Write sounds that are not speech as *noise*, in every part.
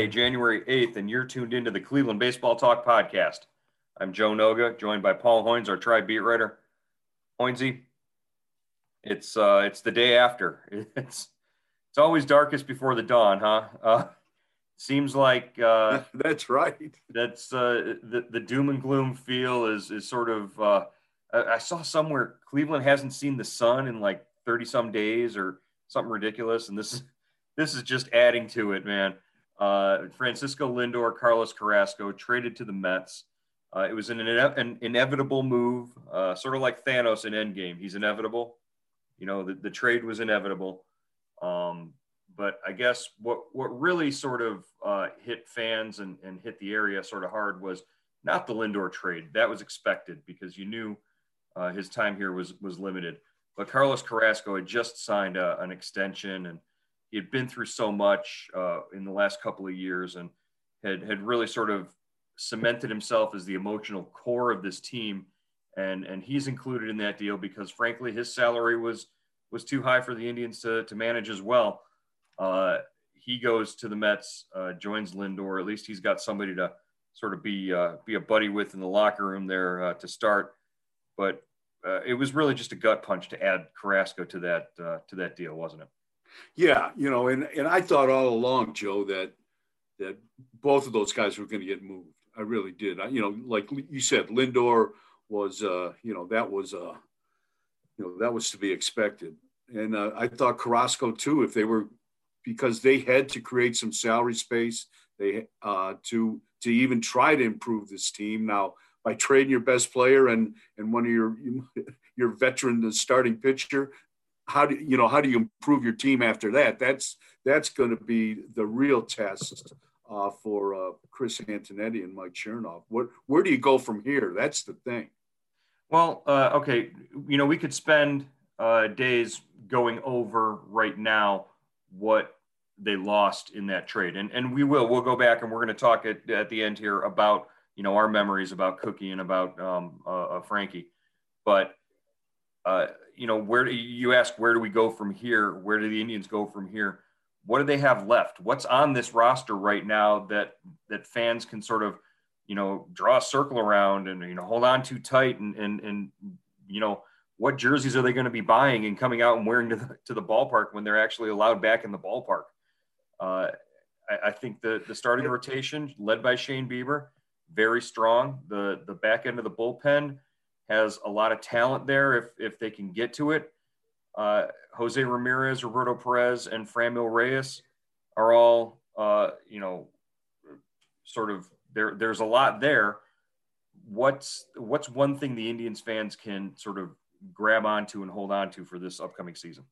Friday, January 8th, and you're tuned into the Cleveland Baseball Talk podcast. I'm Joe Noga, joined by Paul Hoynes, our tribe beat writer. Hoynesy, it's uh, it's the day after. *laughs* It's it's always darkest before the dawn, huh? Uh, seems like uh, *laughs* that's right. That's uh, the the doom and gloom feel is is sort of. Uh, I saw somewhere Cleveland hasn't seen the sun in like 30 some days or something ridiculous, and this is this is just adding to it, man. Uh, Francisco Lindor, Carlos Carrasco traded to the Mets. Uh, it was an, an inevitable move, uh, sort of like Thanos in Endgame. He's inevitable. You know, the, the trade was inevitable. Um, but I guess what, what really sort of uh, hit fans and, and hit the area sort of hard was not the Lindor trade. That was expected because you knew uh, his time here was, was limited. But Carlos Carrasco had just signed a, an extension and – he had been through so much uh, in the last couple of years and had had really sort of cemented himself as the emotional core of this team and and he's included in that deal because frankly his salary was was too high for the Indians to, to manage as well. Uh, he goes to the Mets, uh, joins Lindor. At least he's got somebody to sort of be uh, be a buddy with in the locker room there uh, to start. But uh, it was really just a gut punch to add Carrasco to that uh, to that deal, wasn't it? Yeah, you know, and and I thought all along, Joe, that that both of those guys were going to get moved. I really did. I, you know, like you said, Lindor was, uh, you know, that was, uh, you know, that was to be expected. And uh, I thought Carrasco too, if they were, because they had to create some salary space, they uh, to to even try to improve this team. Now, by trading your best player and and one of your *laughs* your veteran starting pitcher, how do you know how do you improve your team after that? That's that's going to be the real test uh, for uh, Chris Antonetti and Mike Chernoff. What where do you go from here? That's the thing. Well, uh, okay, you know we could spend uh, days going over right now what they lost in that trade, and and we will. We'll go back and we're going to talk at, at the end here about you know our memories about Cookie and about um, uh, uh, Frankie, but you know, where do you ask, where do we go from here? Where do the Indians go from here? What do they have left? What's on this roster right now that that fans can sort of, you know, draw a circle around and you know hold on too tight and and and you know what jerseys are they going to be buying and coming out and wearing to the, to the ballpark when they're actually allowed back in the ballpark? Uh, I, I, think the the starting rotation led by Shane Bieber, very strong. The the back end of the bullpen has a lot of talent there if, if they can get to it. Uh, Jose Ramirez, Roberto Perez, and Franmil Reyes are all, uh, you know, sort of there. There's a lot there. What's what's one thing the Indians fans can sort of grab onto and hold on to for this upcoming season?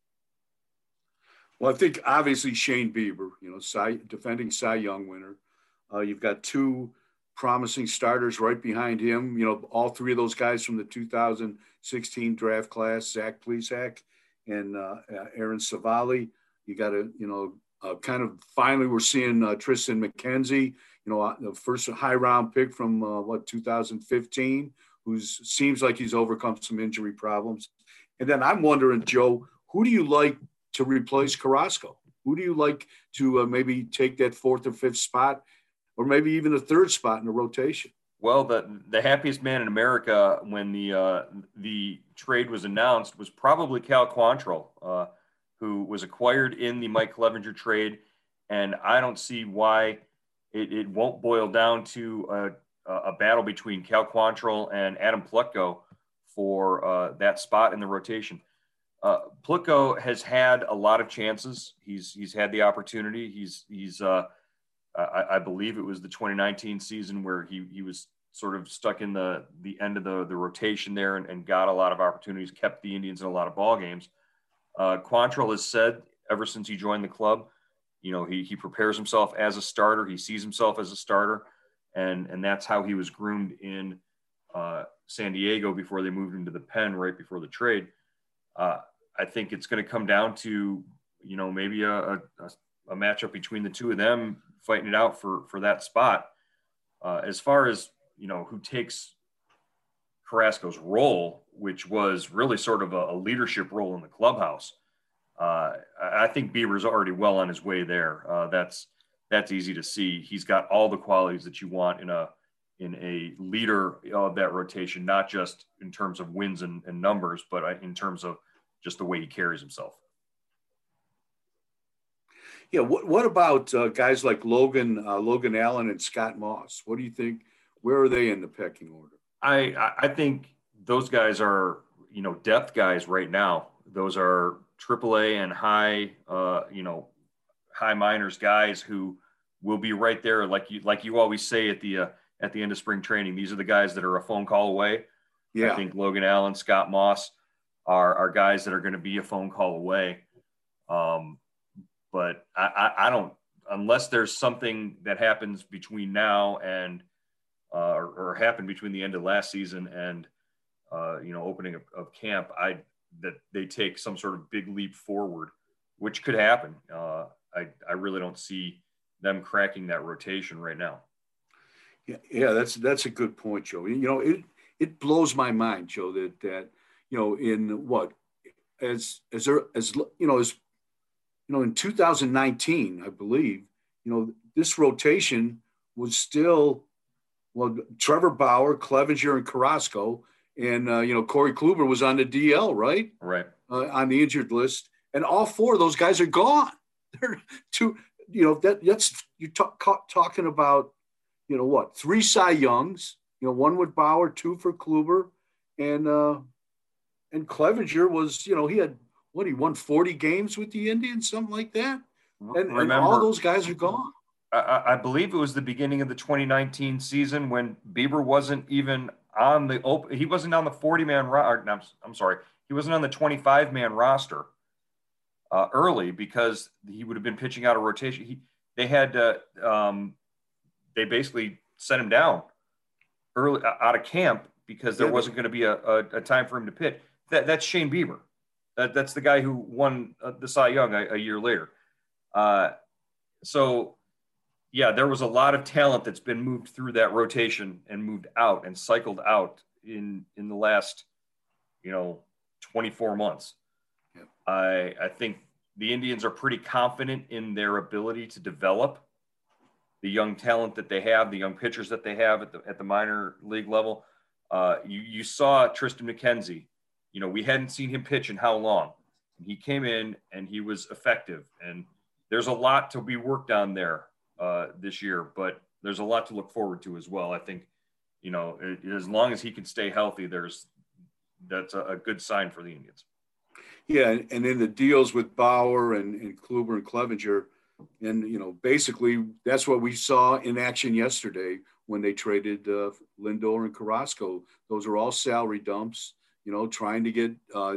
Well, I think obviously Shane Bieber, you know, Cy, defending Cy Young winner. Uh, you've got two promising starters right behind him. You know, all three of those guys from the 2016 draft class, Zach Plesac and uh, uh Aaron Civale. You got to, you know, uh, kind of finally we're seeing uh, Triston McKenzie, you know, uh, the first high round pick from uh, what 2015, who seems like he's overcome some injury problems. And then I'm wondering, Joe, who do you like to replace Carrasco? Who do you like to maybe take that fourth or fifth spot or maybe even a third spot in the rotation. Well, the the happiest man in America when the uh, the trade was announced was probably Cal Quantrill, uh, who was acquired in the Mike Clevinger trade, and I don't see why it, it won't boil down to a, a battle between Cal Quantrill and Adam Plutko for uh, that spot in the rotation. Uh, Plutko has had a lot of chances. He's he's had the opportunity. He's he's uh, I, I, believe it was the 2019 season where he he was sort of stuck in the the end of the the rotation there and, and got a lot of opportunities, kept the Indians in a lot of ball games. Uh, Quantrill has said ever since he joined the club, you know, he he prepares himself as a starter. He sees himself as a starter, and and that's how he was groomed in uh, San Diego before they moved him to the pen right before the trade. Uh, I think it's going to come down to you know maybe a, a, a, matchup between the two of them fighting it out for for that spot. Uh, as far as you know, who takes Carrasco's role, which was really sort of a, a leadership role in the clubhouse. Uh, I think Bieber's already well on his way there. Uh, that's that's easy to see. He's got all the qualities that you want in a in a leader of that rotation, not just in terms of wins and, and numbers, but uh, in terms of just the way he carries himself. Yeah. What, what about uh, guys like Logan, uh, Logan Allen and Scott Moss? What do you think? Where are they in the pecking order? I, I think those guys are, you know, depth guys right now. Those are AAA and high, uh, you know, high minors guys who will be right there. Like you, like you always say at the, uh, at the end of spring training, these are the guys that are a phone call away. Yeah. I think Logan Allen, Scott Moss, are, are guys that are going to be a phone call away. Um, but I, I, I, don't, unless there's something that happens between now and, uh, or, or, happened between the end of last season and, uh, you know, opening of, of, camp, I, that they take some sort of big leap forward, which could happen. Uh, I, I really don't see them cracking that rotation right now. Yeah, yeah, that's that's a good point, Joe. You know, it it blows my mind, Joe, that that you know, in what as as there as you know as you know in 2019, I believe, you know, this rotation was still well, Trevor Bauer, Clevinger, and Carrasco, and uh, you know Corey Kluber was on the DL, right? Right. Uh, on the injured list, and all four of those guys are gone. *laughs* They're two. You know that that's you're talk, talking about. You know what? Three Cy Youngs. You know, one with Bauer, two for Kluber, and uh, and Clevinger was, you know, he had what he won 40 games with the Indians, something like that. And, Remember, and all those guys are gone. I, I, believe it was the beginning of the 2019 season when Bieber wasn't even on the open. He wasn't on the 40 man. Ro- no, I'm, I'm sorry, he wasn't on the 25 man roster uh, early because he would have been pitching out of rotation. He they had uh, um, they basically sent him down early out of camp because there yeah, wasn't going to be a, a, a, time for him to pitch. That, that's Shane Bieber. That, that's the guy who won uh, the Cy Young a, a year later. Uh, so, yeah, there was a lot of talent that's been moved through that rotation and moved out and cycled out in in the last, you know, 24 months. Yep. I I think the Indians are pretty confident in their ability to develop the young talent that they have, the young pitchers that they have at the at the minor league level. Uh, you you saw Triston McKenzie you know, we hadn't seen him pitch in how long. He came in and he was effective. And there's a lot to be worked on there uh, this year, but there's a lot to look forward to as well. I think, you know, it, as long as he can stay healthy, there's that's a, a good sign for the Indians. Yeah, and, and in the deals with Bauer and, and Kluber and Clevinger, and you know, basically that's what we saw in action yesterday when they traded uh, Lindor and Carrasco. Those are all salary dumps you know, trying to get uh,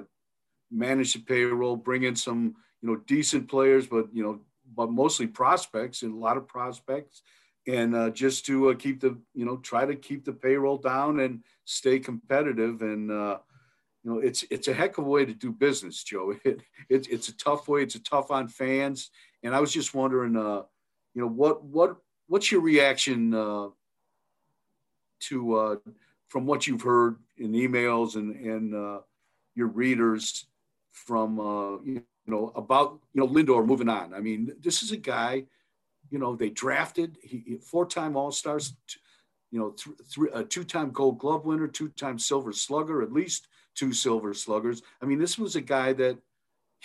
manage the payroll, bring in some, you know, decent players, but you know, but mostly prospects and a lot of prospects, and uh, just to uh, keep the, you know, try to keep the payroll down and stay competitive. And uh, you know, it's it's a heck of a way to do business, Joe. *laughs* It, it it's a tough way. It's a tough on fans. And I was just wondering, uh, you know, what what what's your reaction uh, to uh, from what you've heard in emails and and uh, your readers from uh, you know about you know Lindor moving on. I mean, this is a guy, you know, they drafted he, four-time All Stars, you know, th- th- a two-time Gold Glove winner, two-time Silver Slugger, at least two Silver Sluggers. I mean, this was a guy that,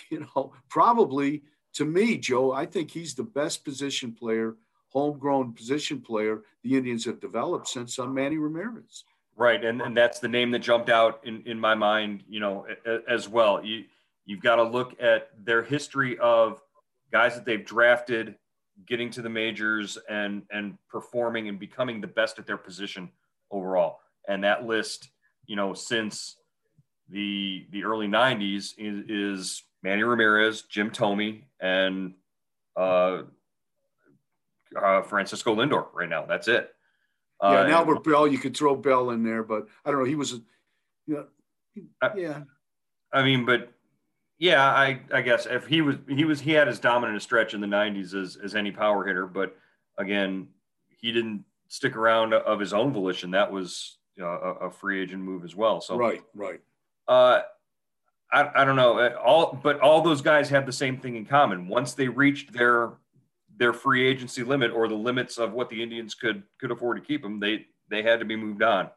you know, probably to me, Joe, I think he's the best position player, homegrown position player the Indians have developed since uh, Manny Ramirez. Right, and, and that's the name that jumped out in, in my mind, you know, as well. You you've got to look at their history of guys that they've drafted, getting to the majors and and performing and becoming the best at their position overall. And that list, you know, since the the early '90s is, is Manny Ramirez, Jim Thome, and uh, uh, Francisco Lindor. Right now, that's it. Yeah, uh, and Albert Belle, you could throw Belle in there, but I don't know. He was, you know, yeah. I mean, but yeah, I I guess if he was he was he had as dominant a stretch in the '90s as as any power hitter, but again, he didn't stick around of his own volition. That was a, a free agent move as well. So right, right. Uh, I, I don't know all, but all those guys have the same thing in common. Once they reached their their free agency limit or the limits of what the Indians could could afford to keep them, they they had to be moved on.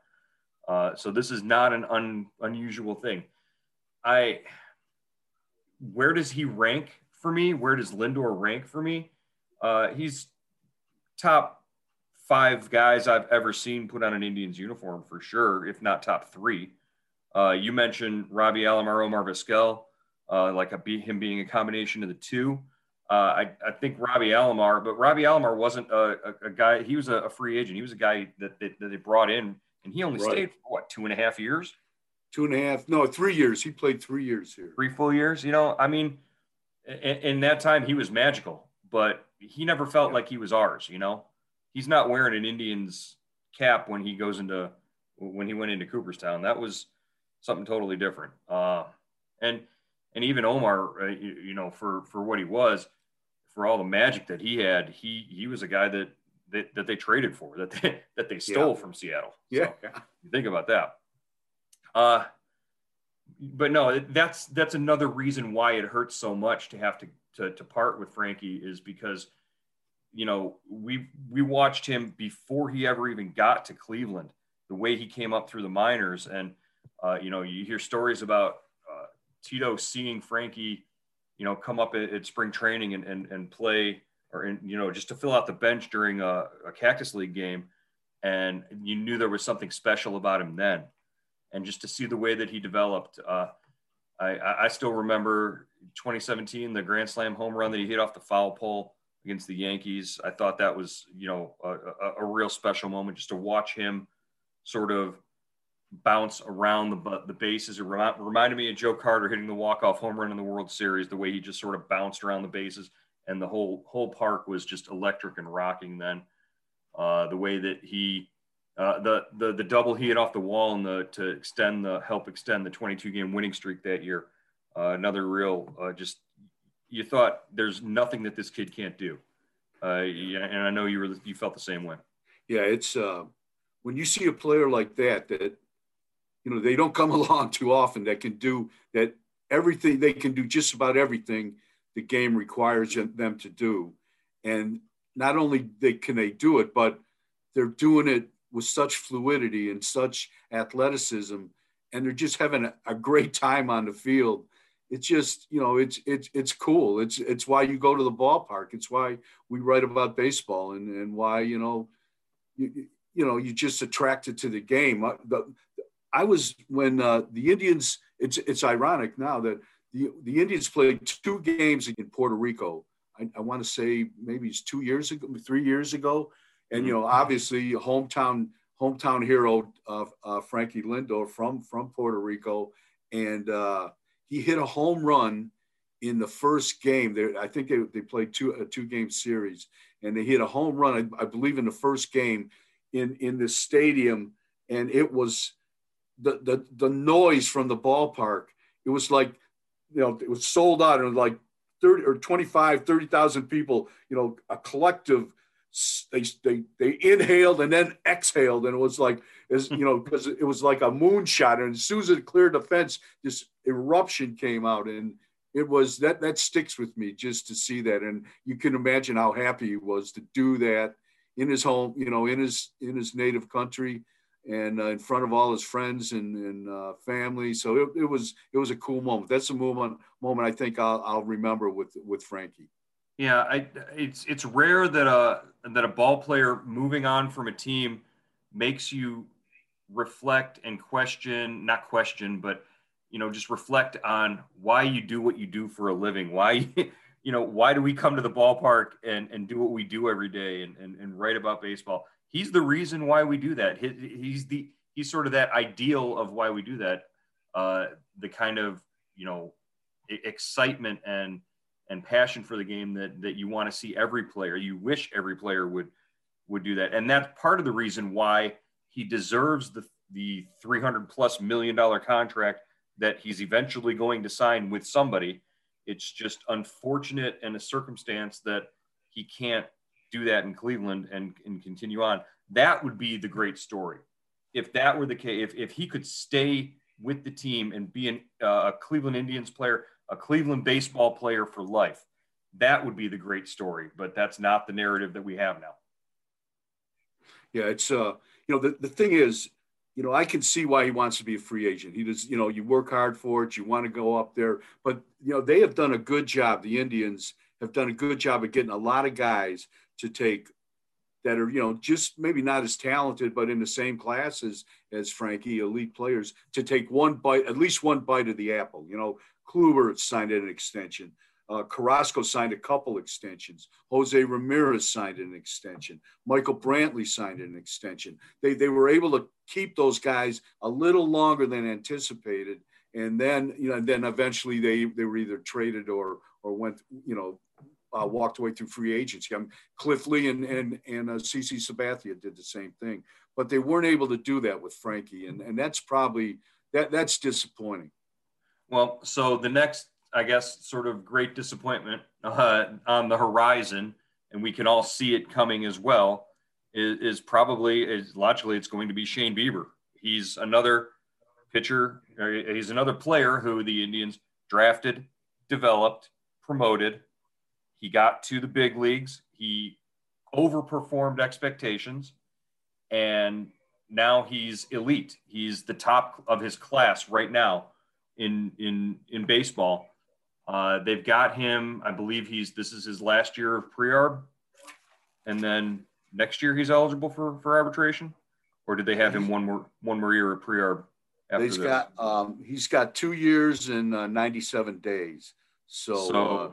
Uh, so this is not an un, unusual thing. I where does he rank for me? Where does Lindor rank for me? Uh, he's top five guys I've ever seen put on an Indians uniform for sure, if not top three. Uh, you mentioned Robbie Alomar, Omar Vizquel, uh, like a, him being a combination of the two. Uh, I, I, think Robbie Alomar, but Robbie Alomar wasn't a, a, a guy. He was a, a, free agent. He was a guy that they, that they brought in, and he only right. stayed for what two and a half years. Two and a half, no, three years. He played three years here. Three full years. You know, I mean, in, in that time he was magical, but he never felt yeah. like he was ours. You know, he's not wearing an Indians cap when he goes into when he went into Cooperstown. That was something totally different. Uh, and and even Omar, uh, you, you, know, for for what he was, for all the magic that he had, he he was a guy that that, that they traded for, that they *laughs* that they stole yeah. from Seattle. Yeah, so, you think about that. Uh, but no, that's that's another reason why it hurts so much to have to to, to part with Frankie is because you know we we watched him before he ever even got to Cleveland, the way he came up through the minors, and uh, you know you hear stories about uh, Tito seeing Frankie you know, come up at, spring training and, and, and play or, in, you know, just to fill out the bench during a, a Cactus League game. And you knew there was something special about him then. And just to see the way that he developed, uh, I, I still remember 2017, the Grand Slam home run that he hit off the foul pole against the Yankees. I thought that was, you know, a, a, a real special moment just to watch him sort of bounce around the the bases. It reminded me of Joe Carter hitting the walk off home run in the World Series. The way he just sort of bounced around the bases, and the whole whole park was just electric and rocking. Then uh, the way that he uh, the the the double he hit off the wall and the to extend the help extend the 22 game winning streak that year. Uh, another real uh, just you thought there's nothing that this kid can't do. Uh, and I know you were you felt the same way. Yeah, it's uh, when you see a player like that that you know they don't come *laughs* along too often that can do that everything they can do just about everything the game requires them to do. And not only they can they do it but they're doing it with such fluidity and such athleticism and they're just having a, a great time on the field. It's just you know it's it's it's cool. It's it's why you go to the ballpark. It's why we write about baseball and and why you know you, you know you just attracted to the game. Uh, the, I was when uh, the Indians. It's it's ironic now that the the Indians played two games in Puerto Rico. I, I want to say maybe it's two years ago, three years ago, and you know mm-hmm. obviously hometown hometown hero of uh, Frankie Lindor from from Puerto Rico, and uh, he hit a home run in the first game. They, I think they, they played two a two game series, and they hit a home run. I, I believe in the first game in in the stadium, and it was the, the, the noise from the ballpark, it was like, you know, it was sold out and like 30 or 25, 30,000 people, you know, a collective, they, they, they inhaled and then exhaled. And it was like, as you know, *laughs* because it was like a moonshot. And as soon as it cleared the fence, this eruption came out. And it was that, that sticks with me just to see that. And you can imagine how happy he was to do that in his home, you know, in his in his native country, and uh, in front of all his friends and, and uh, family. So it, it, was it was a cool moment. That's a moment moment I think I'll, I'll remember with with Frankie. Yeah, I, it's it's rare that a that a ball player moving on from a team makes you reflect and question, not question, but you know, just reflect on why you do what you do for a living. Why, *laughs* you know, why do we come to the ballpark and, and do what we do every day and, and, and write about baseball? He's the reason why we do that. He, he's the, he's sort of that ideal of why we do that. Uh, the kind of, you know, excitement and, and passion for the game that, that you want to see every player, you wish every player would, would do that. And that's part of the reason why he deserves the, the 300 plus million dollar contract that he's eventually going to sign with somebody. It's just unfortunate and a circumstance that he can't do that in Cleveland and, and continue on. That would be the great story. If that were the case, if, if he could stay with the team and be an, uh, a Cleveland Indians player, a Cleveland baseball player for life, that would be the great story. But that's not the narrative that we have now. Yeah, it's uh, you know the, the thing is you know, I can see why he wants to be a free agent. He does, you know, you work hard for it, you want to go up there, but you know, they have done a good job. The Indians have done a good job of getting a lot of guys to take that are, you know, just maybe not as talented, but in the same class as, as Frankie, elite players, to take one bite, at least one bite of the apple. You know, Kluber signed an extension. Uh, Carrasco signed a couple extensions. Jose Ramirez signed an extension. Michael Brantley signed an extension. They, they were able to keep those guys a little longer than anticipated. And then, you know, then eventually they, they were either traded or, or went, you know, uh, walked away through free agency. I mean, Cliff Lee and, and, and uh, CC Sabathia did the same thing, but they weren't able to do that with Frankie. And, and that's probably, that, that's disappointing. Well, so the next I guess, sort of great disappointment uh, on the horizon, and we can all see it coming as well, is, is probably, is logically, it's going to be Shane Bieber. He's another pitcher, he's another player who the Indians drafted, developed, promoted. He got to the big leagues. He overperformed expectations, and now he's elite. He's the top of his class right now in in in baseball uh, they've got him. I believe he's this is his last year of pre-arb, and then next year he's eligible for for arbitration, or did they have him one more one more year of pre-arb? After he's this? got um, he's got two years and uh, 97 days. So so, uh,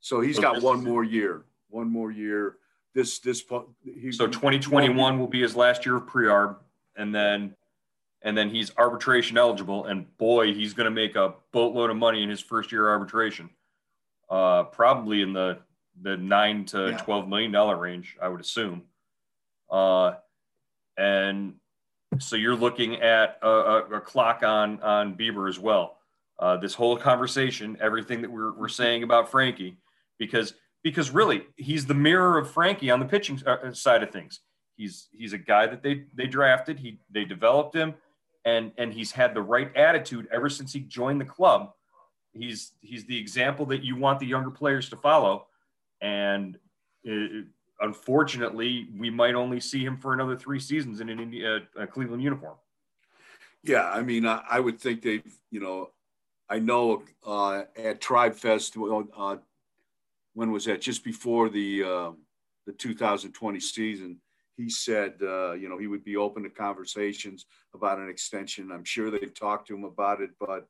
so he's so got one more year. One more year. This this he, so 2021 will be his last year of pre-arb, and then and then he's arbitration eligible. And boy, he's going to make a boatload of money in his first year arbitration, uh, probably in the the nine to yeah. twelve million dollar range, I would assume. Uh, and so you're looking at a, a, a clock on on Bieber as well. Uh, this whole conversation, everything that we're, we're saying about Frankie, because because really he's the mirror of Frankie on the pitching uh, side of things. He's he's a guy that they they drafted. He they developed him and and he's had the right attitude ever since he joined the club. He's he's the example that you want the younger players to follow, and it, unfortunately, we might only see him for another three seasons in an India, a Cleveland uniform. Yeah, I mean, I, I would think they've, you know, I know uh, at Tribe Fest, uh, when was that? Just before the uh, the 2020 season he said, uh, you know, he would be open to conversations about an extension. I'm sure they've talked to him about it, but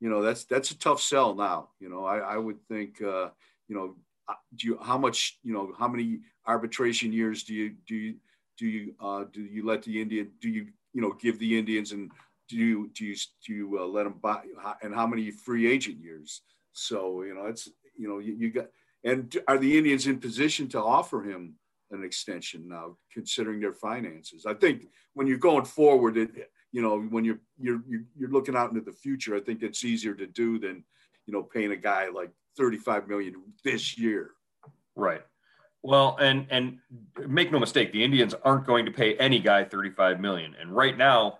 you know, that's that's a tough sell now. You know, I, I would think, uh, you know, uh, do you how much, you know, how many arbitration years do you do you do you uh, do you let the Indian do you you know give the Indians and do you do you do you uh, let them buy and how many free agent years? So you know, it's you know you, you got and are the Indians in position to offer him? an extension now, considering their finances. I think when you're going forward, it, you know, when you're, you're you're looking out into the future, I think it's easier to do than, you know, paying a guy like 35 million this year. Right. Well, and and make no mistake, the Indians aren't going to pay any guy 35 million. And right now,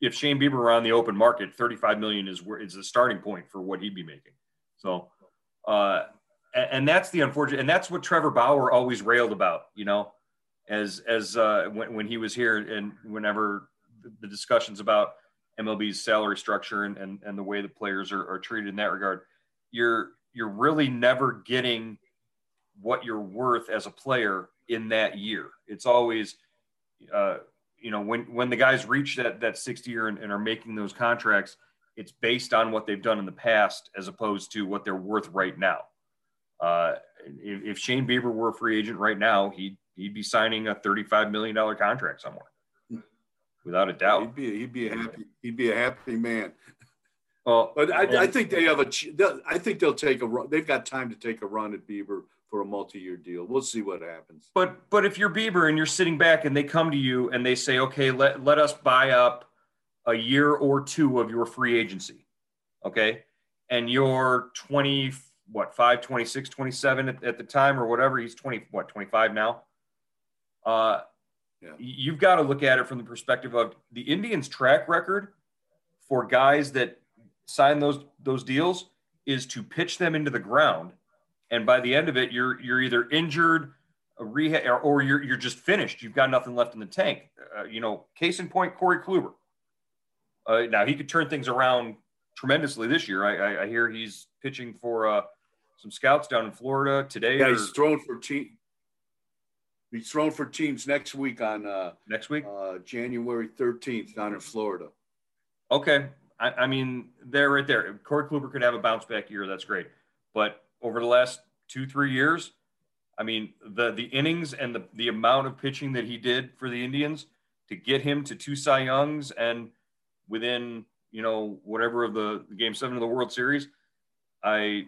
if Shane Bieber were on the open market, 35 million is where is the starting point for what he'd be making. So, uh, and that's the unfortunate, and that's what Trevor Bauer always railed about. You know, as as uh, when when he was here and whenever the discussions about MLB's salary structure and and, and the way the players are, are treated in that regard, you're you're really never getting what you're worth as a player in that year. It's always, uh, you know, when when the guys reach that that 60 year and, and, are making those contracts, it's based on what they've done in the past as opposed to what they're worth right now. Uh, if, if, Shane Bieber were a free agent right now, he'd he'd be signing a 35 million dollar contract somewhere, without a doubt. He'd be he'd be a happy he'd be a happy man. Well, but I, I think they have a. I think they'll take a run. They've got time to take a run at Bieber for a multi-year deal. We'll see what happens. But but if you're Bieber and you're sitting back and they come to you and they say, okay, let let us buy up a year or two of your free agency, okay, and you're 20 what 5 26 27 at, at the time or whatever he's 20 what 25 now uh yeah. you've got to look at it from the perspective of the indians track record for guys that sign those those deals is to pitch them into the ground, and by the end of it, you're you're either injured, rehab, or, or you're you're just finished. You've got nothing left in the tank. Uh, you know, case in point, Corey Kluber. Uh, now he could turn things around tremendously this year. I, I, I hear he's pitching for uh, some scouts down in Florida today. Yeah, or... he's thrown for team. He's thrown for teams next week on uh, next week, uh, January thirteenth, down in Florida. Okay, I, I mean, they're right there. Corey Kluber could have a bounce back year. That's great. But over the last two, three years, I mean, the the innings and the, the amount of pitching that he did for the Indians to get him to two Cy Youngs and within, you know, whatever of the, game seven of the World Series, I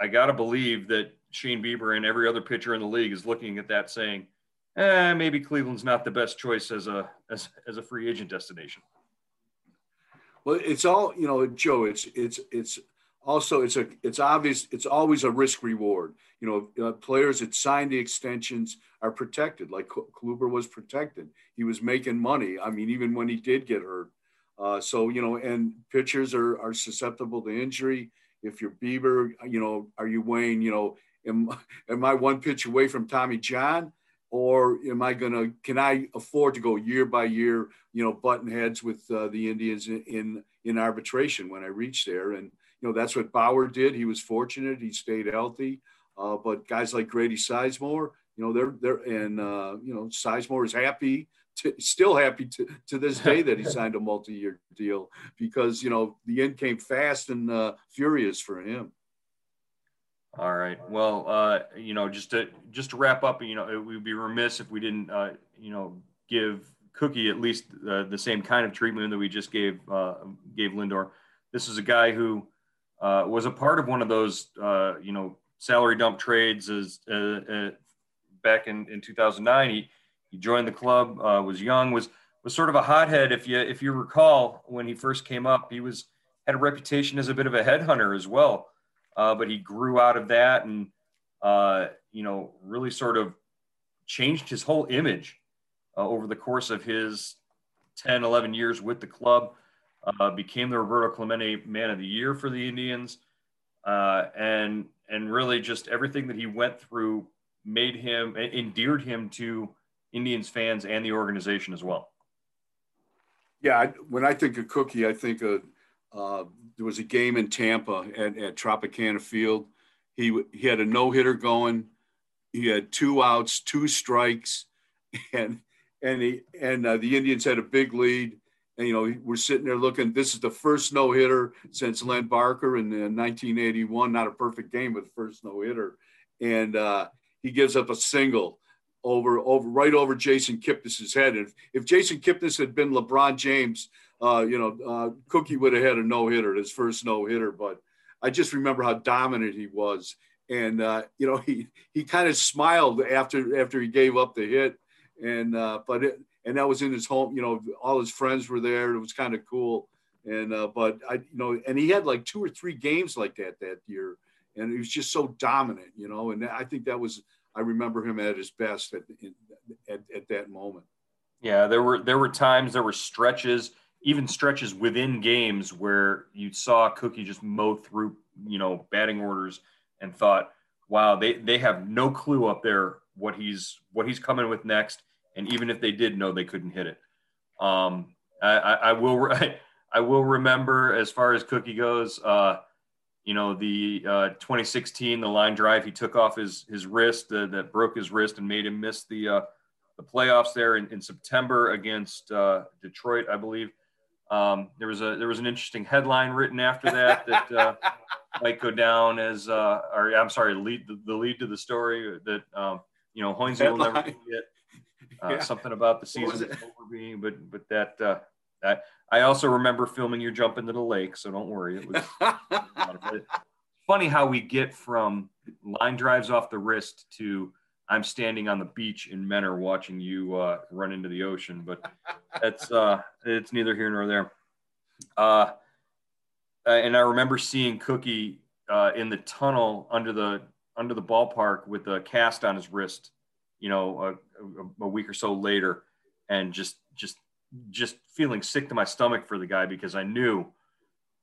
I gotta believe that Shane Bieber and every other pitcher in the league is looking at that saying, eh, maybe Cleveland's not the best choice as a as, as a free agent destination. Well, it's all you know, Joe. It's it's it's also it's a it's obvious. It's always a risk reward. You know, uh, players that sign the extensions are protected. Like Kluber was protected. He was making money. I mean, even when he did get hurt. Uh, so you know, and pitchers are are susceptible to injury. If you're Bieber, you know, are you weighing? You know, am *laughs* am I one pitch away from Tommy John? or am I going to? Can I afford to go year by year? You know, button heads with uh, the Indians in, in, arbitration when I reach there, and you know that's what Bauer did. He was fortunate; he stayed healthy. Uh, but guys like Grady Sizemore, you know, they're they're and uh, you know Sizemore is happy. Still happy to, to this *laughs* day that he signed a multi-year deal because you know the end came fast and uh, furious for him. All right. Well, uh, you know, just to just to wrap up, you know, we'd be remiss if we didn't, uh, you know, give Cookie at least uh, the same kind of treatment that we just gave uh, gave Lindor. This is a guy who uh, was a part of one of those, uh, you know, salary dump trades as back in, in 2009. He he joined the club, was young, was was sort of a hothead. If you if you recall, when he first came up, he was had a reputation as a bit of a headhunter as well uh, but he grew out of that and, uh, you know, really sort of changed his whole image uh, over the course of his 10, 11 years with the club. Uh, became the Roberto Clemente Man of the Year for the Indians, uh, and and really just everything that he went through made him endeared him to Indians fans and the organization as well. Yeah, when I think of Cookie, I think of uh, there was a game in Tampa at, at Tropicana Field. He he had a no hitter going. He had two outs, two strikes, *laughs* and and he and uh, the Indians had a big lead. And you know we're sitting there looking. This is the first no hitter since Len Barker in, in 1981. Not a perfect game, but the first no hitter. And uh, he gives up a single over over right over Jason Kipnis's head. If, if Jason Kipnis had been LeBron James, uh, you know, uh, Cookie would have had a no hitter, his first no hitter. But I just remember how dominant he was, and uh, you know, *laughs* he he kind of smiled after after he gave up the hit, and uh, but it, and that was in his home. You know, all his friends were there. It was kind of cool. And uh, but I, you know, and he had like two or three games like that that year, and he was just so dominant, you know. And I think that was I remember him at his best at, at, at that moment. Yeah, there were there were times, there were stretches even stretches within games where you saw Cookie just mow through, you know, batting orders and thought, wow, they, they have no clue up there what he's what he's coming with next. And even if they did know, they couldn't hit it. Um, I, I, I will *laughs* I, I, will remember as far as Cookie goes. Uh, you know the uh, 2016 the line drive he took off his his wrist uh, that broke his wrist and made him miss the uh, the playoffs there in, in September against uh, Detroit, I believe. Um, there was a there was an interesting headline written after that *laughs* that uh, might go down as uh, or I'm sorry, lead the, the lead to the story that um, you know Hoynesy will never forget. Uh, *laughs* yeah. Something about the season over being, but but that uh, that I also remember filming your jump into the lake, so don't worry. It was *laughs* funny how we get from line drives off the wrist to I'm standing on the beach in Menor watching you uh, run into the ocean, but that's uh, it's neither here nor there. Uh, and I remember seeing Cookie uh, in the tunnel under the under the ballpark with a cast on his wrist, you know, a, a, week or so later, and just just just feeling sick to my stomach for the guy because I knew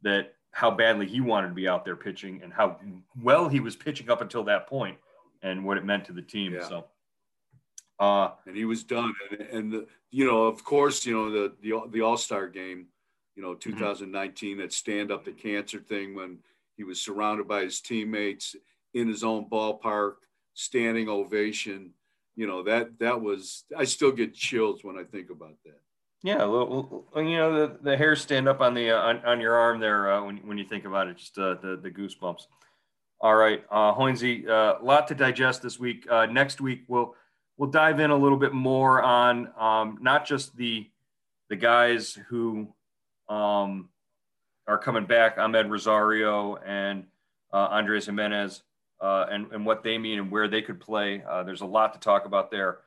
that how badly he wanted to be out there pitching and how well he was pitching up until that point and what it meant to the team. Yeah. So, uh, and he was done. And, and the, you know, of course, you know the the the All Star game, you know, 2019 mm-hmm. that stand up the cancer thing when he was surrounded by his teammates in his own ballpark, standing ovation. You know that that was. I still get chills when I think about that. Yeah, well, you know the, the hairs stand up on the uh, on, on your arm there uh, when when you think about it. Just uh, the the goosebumps. All right, uh, a uh, lot to digest this week. Uh, next week, we'll we'll dive in a little bit more on um, not just the the guys who um, are coming back, Amed Rosario and uh, Andres Gimenez, and and what they mean and where they could play. There's a lot to talk about there,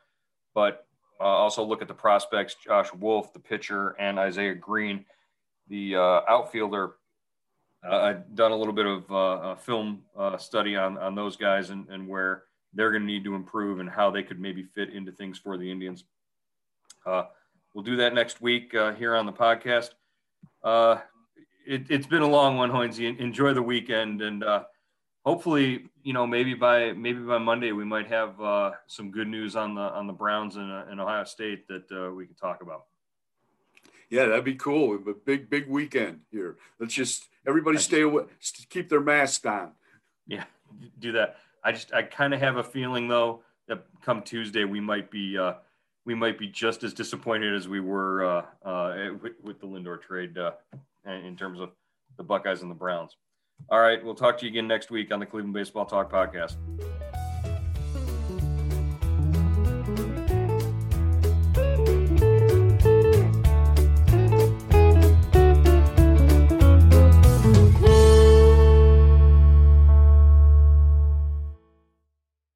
but uh, also look at the prospects: Josh Wolf, the pitcher, and Isaiah Greene, the uh, outfielder uh, I've done a little bit of uh, film uh, study on, on those guys and, and where they're going to need to improve and how they could maybe fit into things for the Indians. Uh, we'll do that next week here on the podcast. It, has been a long one, Hoynesy. Enjoy the weekend, and hopefully, you know, maybe by maybe by Monday we might have uh, some good news on the on the Browns in, in Ohio State that we can talk about. Yeah, that'd be cool. A big, big weekend here. Let's just everybody stay away, keep their masks on. Yeah, do that. I just, I kind of have a feeling though that come Tuesday we might be, uh, we might be just as disappointed as we were uh, uh, with, with, the Lindor trade uh, in terms of the Buckeyes and the Browns. All right, we'll talk to you again next week on the Cleveland Baseball Talk podcast.